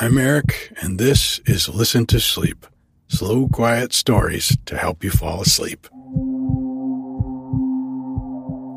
I'm Eric, and this is Listen to Sleep slow, quiet stories to help you fall asleep.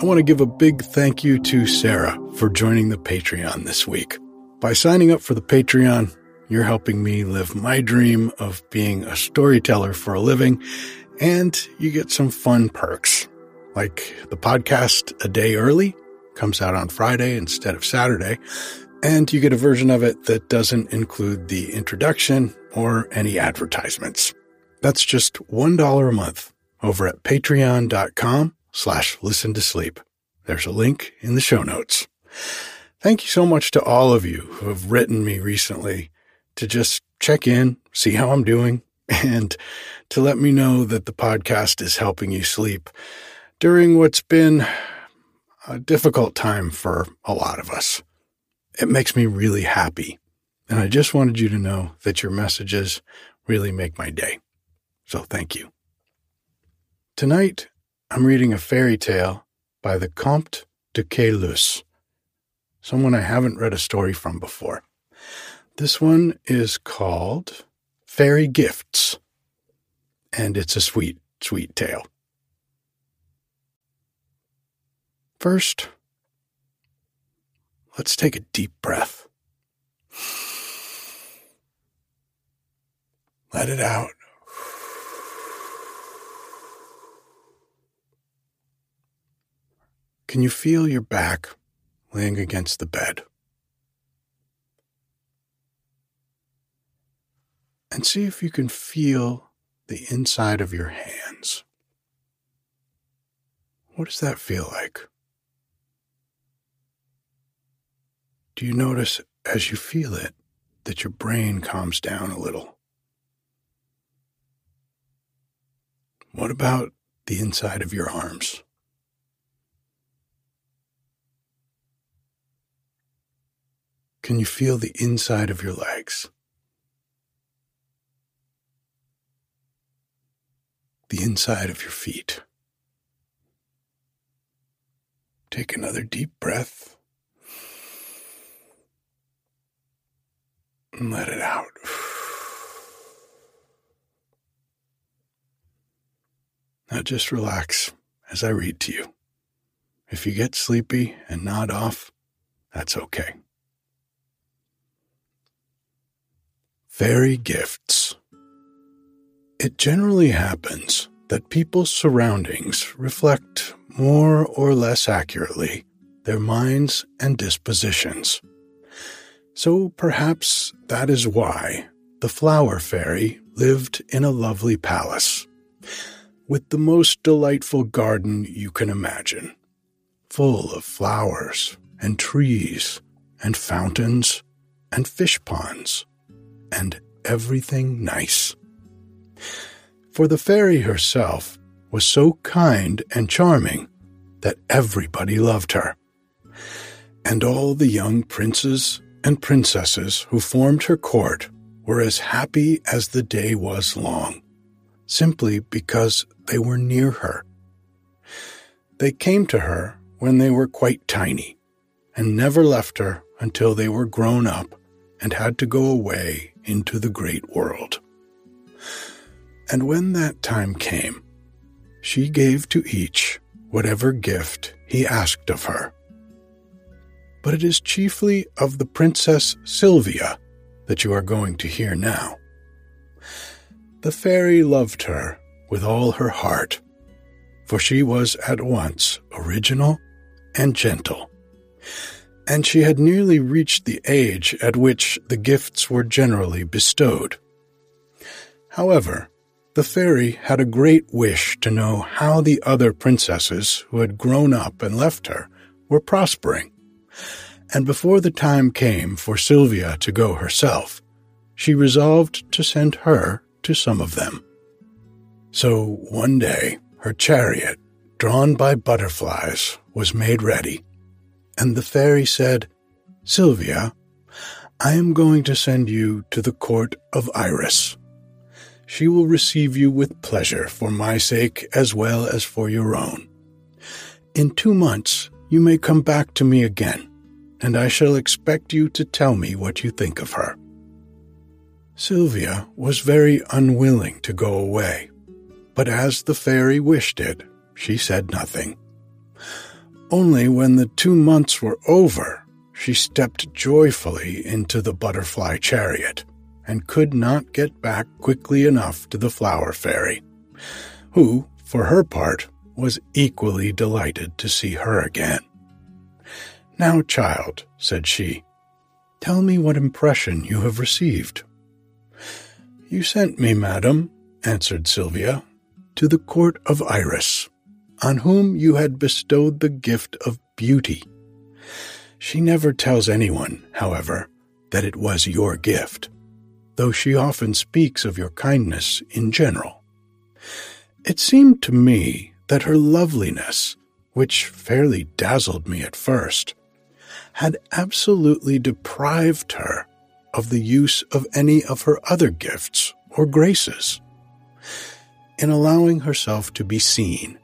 I want to give a big thank you to Sarah for joining the Patreon this week. By signing up for the Patreon, you're helping me live my dream of being a storyteller for a living, and you get some fun perks, like the podcast a day early, comes out on Friday instead of Saturday, and you get a version of it that doesn't include the introduction or any advertisements. That's just $1 a month over at patreon.com slash listen to sleep. There's a link in the show notes. Thank you so much to all of you who have written me recently to just check in, see how I'm doing, and to let me know that the podcast is helping you sleep during what's been a difficult time for a lot of us. It makes me really happy. And I just wanted you to know that your messages really make my day. So thank you. Tonight, I'm reading a fairy tale by the Comte de Caylus, someone I haven't read a story from before. This one is called Fairy Gifts, and it's a sweet, sweet tale. First, Let's take a deep breath. Let it out. Can you feel your back laying against the bed? And see if you can feel the inside of your hands. What does that feel like? Do you notice as you feel it that your brain calms down a little? What about the inside of your arms? Can you feel the inside of your legs? The inside of your feet? Take another deep breath. And let it out. Now just relax as I read to you. If you get sleepy and nod off, that's okay. Fairy Gifts It generally happens that people's surroundings reflect more or less accurately their minds and dispositions. So perhaps that is why the flower fairy lived in a lovely palace with the most delightful garden you can imagine, full of flowers and trees and fountains and fish ponds and everything nice. For the fairy herself was so kind and charming that everybody loved her. And all the young princes and princesses who formed her court were as happy as the day was long, simply because they were near her. They came to her when they were quite tiny, and never left her until they were grown up and had to go away into the great world. And when that time came, she gave to each whatever gift he asked of her but it is chiefly of the Princess Sylvia that you are going to hear now. The fairy loved her with all her heart, for she was at once original and gentle, and she had nearly reached the age at which the gifts were generally bestowed. However, the fairy had a great wish to know how the other princesses who had grown up and left her were prospering and before the time came for Sylvia to go herself, she resolved to send her to some of them. So one day, her chariot, drawn by butterflies, was made ready, and the fairy said, Sylvia, I am going to send you to the court of Iris. She will receive you with pleasure for my sake as well as for your own. In two months, you may come back to me again, and I shall expect you to tell me what you think of her. Sylvia was very unwilling to go away, but as the fairy wished it, she said nothing. Only when the two months were over, she stepped joyfully into the butterfly chariot and could not get back quickly enough to the flower fairy, who, for her part, was equally delighted to see her again. Now, child, said she, tell me what impression you have received. You sent me, madam, answered Sylvia, to the court of Iris on whom you had bestowed the gift of beauty. She never tells anyone, however, that it was your gift, though she often speaks of your kindness in general. It seemed to me that her loveliness, which fairly dazzled me at first, had absolutely deprived her of the use of any of her other gifts or graces. In allowing herself to be seen,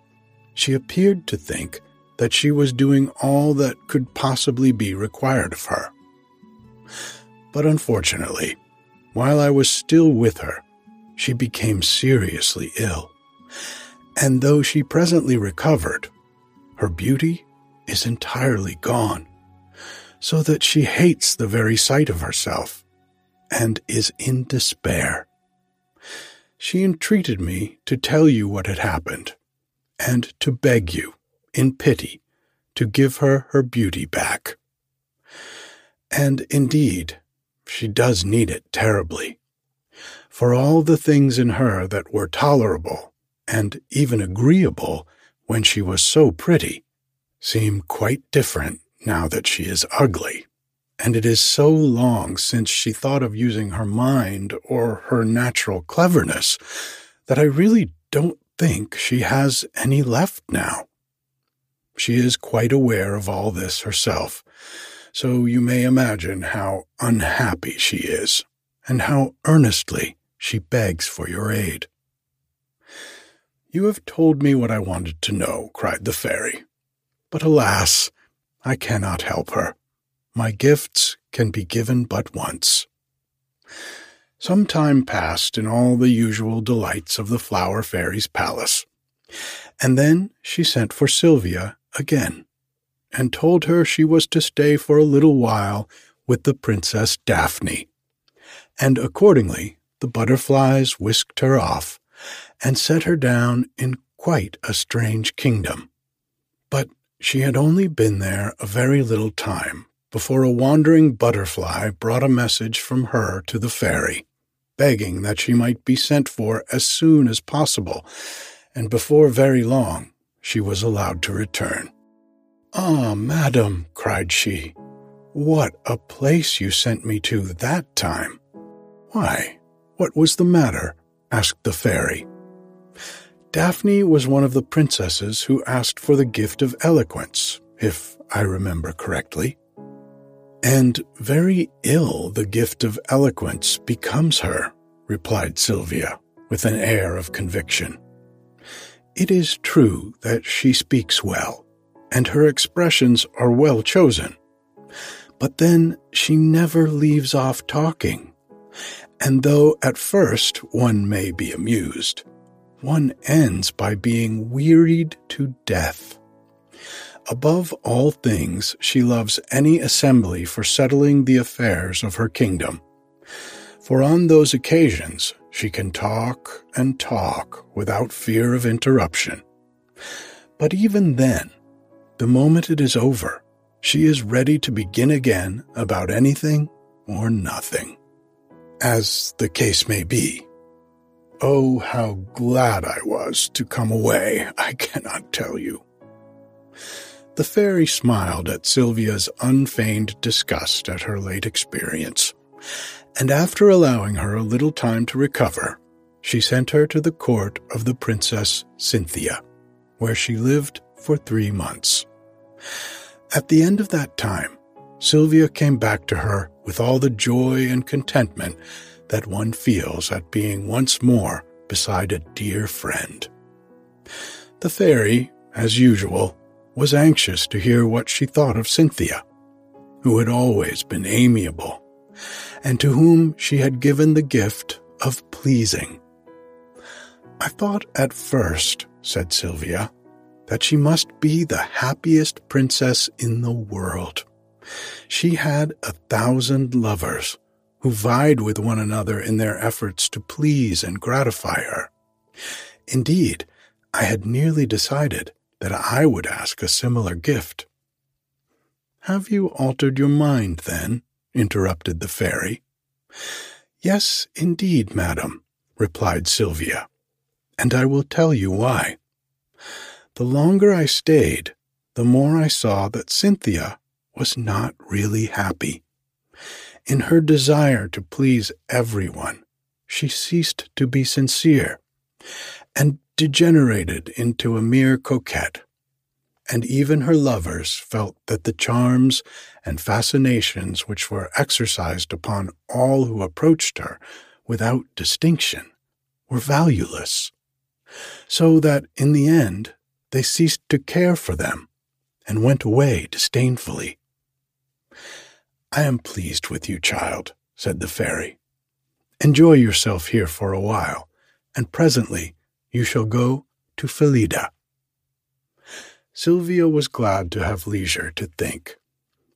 she appeared to think that she was doing all that could possibly be required of her. But unfortunately, while I was still with her, she became seriously ill. And though she presently recovered, her beauty is entirely gone, so that she hates the very sight of herself and is in despair. She entreated me to tell you what had happened and to beg you, in pity, to give her her beauty back. And indeed, she does need it terribly. For all the things in her that were tolerable and even agreeable when she was so pretty seem quite different now that she is ugly. And it is so long since she thought of using her mind or her natural cleverness that I really don't think she has any left now. She is quite aware of all this herself, so you may imagine how unhappy she is, and how earnestly she begs for your aid. You have told me what I wanted to know, cried the fairy. But alas, I cannot help her. My gifts can be given but once. Some time passed in all the usual delights of the Flower Fairy's palace, and then she sent for Sylvia again, and told her she was to stay for a little while with the Princess Daphne. And accordingly, the butterflies whisked her off and set her down in quite a strange kingdom. But she had only been there a very little time before a wandering butterfly brought a message from her to the fairy begging that she might be sent for as soon as possible, and before very long she was allowed to return. Ah, madam, cried she, what a place you sent me to that time. Why, what was the matter? asked the fairy. Daphne was one of the princesses who asked for the gift of eloquence, if I remember correctly and very ill the gift of eloquence becomes her, replied Sylvia, with an air of conviction. It is true that she speaks well, and her expressions are well chosen. But then she never leaves off talking. And though at first one may be amused, one ends by being wearied to death. Above all things, she loves any assembly for settling the affairs of her kingdom. For on those occasions, she can talk and talk without fear of interruption. But even then, the moment it is over, she is ready to begin again about anything or nothing. As the case may be. Oh, how glad I was to come away, I cannot tell you. The fairy smiled at Sylvia's unfeigned disgust at her late experience, and after allowing her a little time to recover, she sent her to the court of the Princess Cynthia, where she lived for three months. At the end of that time, Sylvia came back to her with all the joy and contentment that one feels at being once more beside a dear friend. The fairy, as usual, was anxious to hear what she thought of Cynthia, who had always been amiable, and to whom she had given the gift of pleasing. I thought at first, said Sylvia, that she must be the happiest princess in the world. She had a thousand lovers who vied with one another in their efforts to please and gratify her. Indeed, I had nearly decided that I would ask a similar gift. Have you altered your mind, then? interrupted the fairy. Yes, indeed, madam, replied Sylvia, and I will tell you why. The longer I stayed, the more I saw that Cynthia was not really happy. In her desire to please everyone, she ceased to be sincere and degenerated into a mere coquette. And even her lovers felt that the charms and fascinations which were exercised upon all who approached her without distinction were valueless, so that in the end they ceased to care for them and went away disdainfully. I am pleased with you, child, said the fairy. Enjoy yourself here for a while, and presently you shall go to Phyllida. Sylvia was glad to have leisure to think,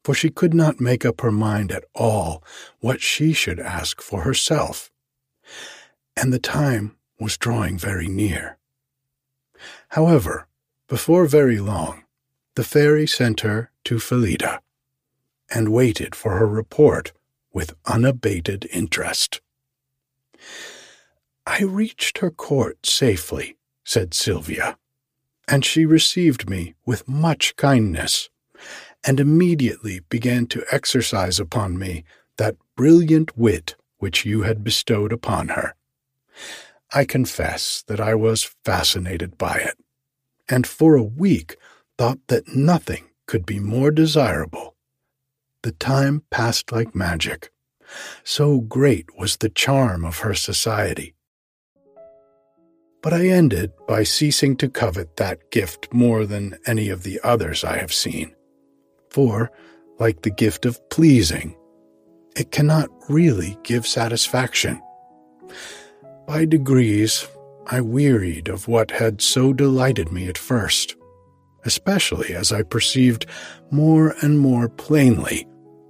for she could not make up her mind at all what she should ask for herself, and the time was drawing very near. However, before very long, the fairy sent her to Phyllida and waited for her report with unabated interest. I reached her court safely, said Sylvia, and she received me with much kindness, and immediately began to exercise upon me that brilliant wit which you had bestowed upon her. I confess that I was fascinated by it, and for a week thought that nothing could be more desirable the time passed like magic. So great was the charm of her society. But I ended by ceasing to covet that gift more than any of the others I have seen. For, like the gift of pleasing, it cannot really give satisfaction. By degrees, I wearied of what had so delighted me at first especially as I perceived more and more plainly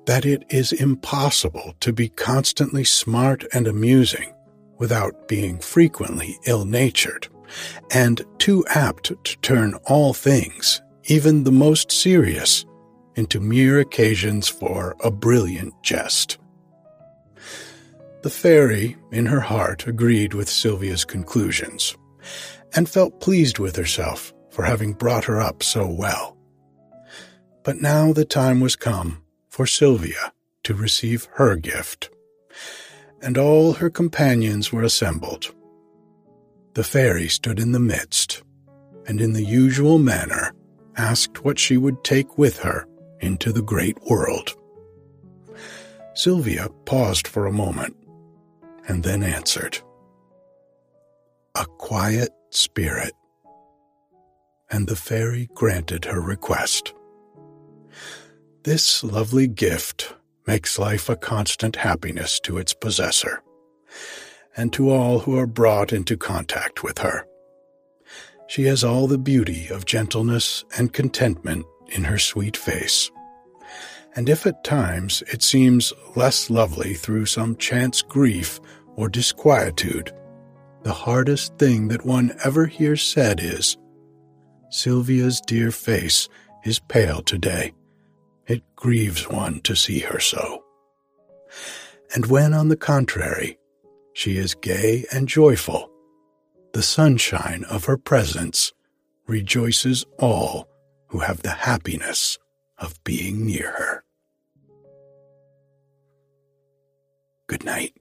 that it is impossible to be constantly smart and amusing without being frequently ill natured, and too apt to turn all things, even the most serious, into mere occasions for a brilliant jest. The fairy, in her heart, agreed with Sylvia's conclusions, and felt pleased with herself for having brought her up so well. But now the time was come for Sylvia to receive her gift, and all her companions were assembled. The fairy stood in the midst, and in the usual manner asked what she would take with her into the great world. Sylvia paused for a moment, and then answered, A quiet spirit and the fairy granted her request. This lovely gift makes life a constant happiness to its possessor, and to all who are brought into contact with her. She has all the beauty of gentleness and contentment in her sweet face. And if at times it seems less lovely through some chance grief or disquietude, the hardest thing that one ever hears said is, Sylvia's dear face is pale today. It grieves one to see her so. And when, on the contrary, she is gay and joyful, the sunshine of her presence rejoices all who have the happiness of being near her. Good night.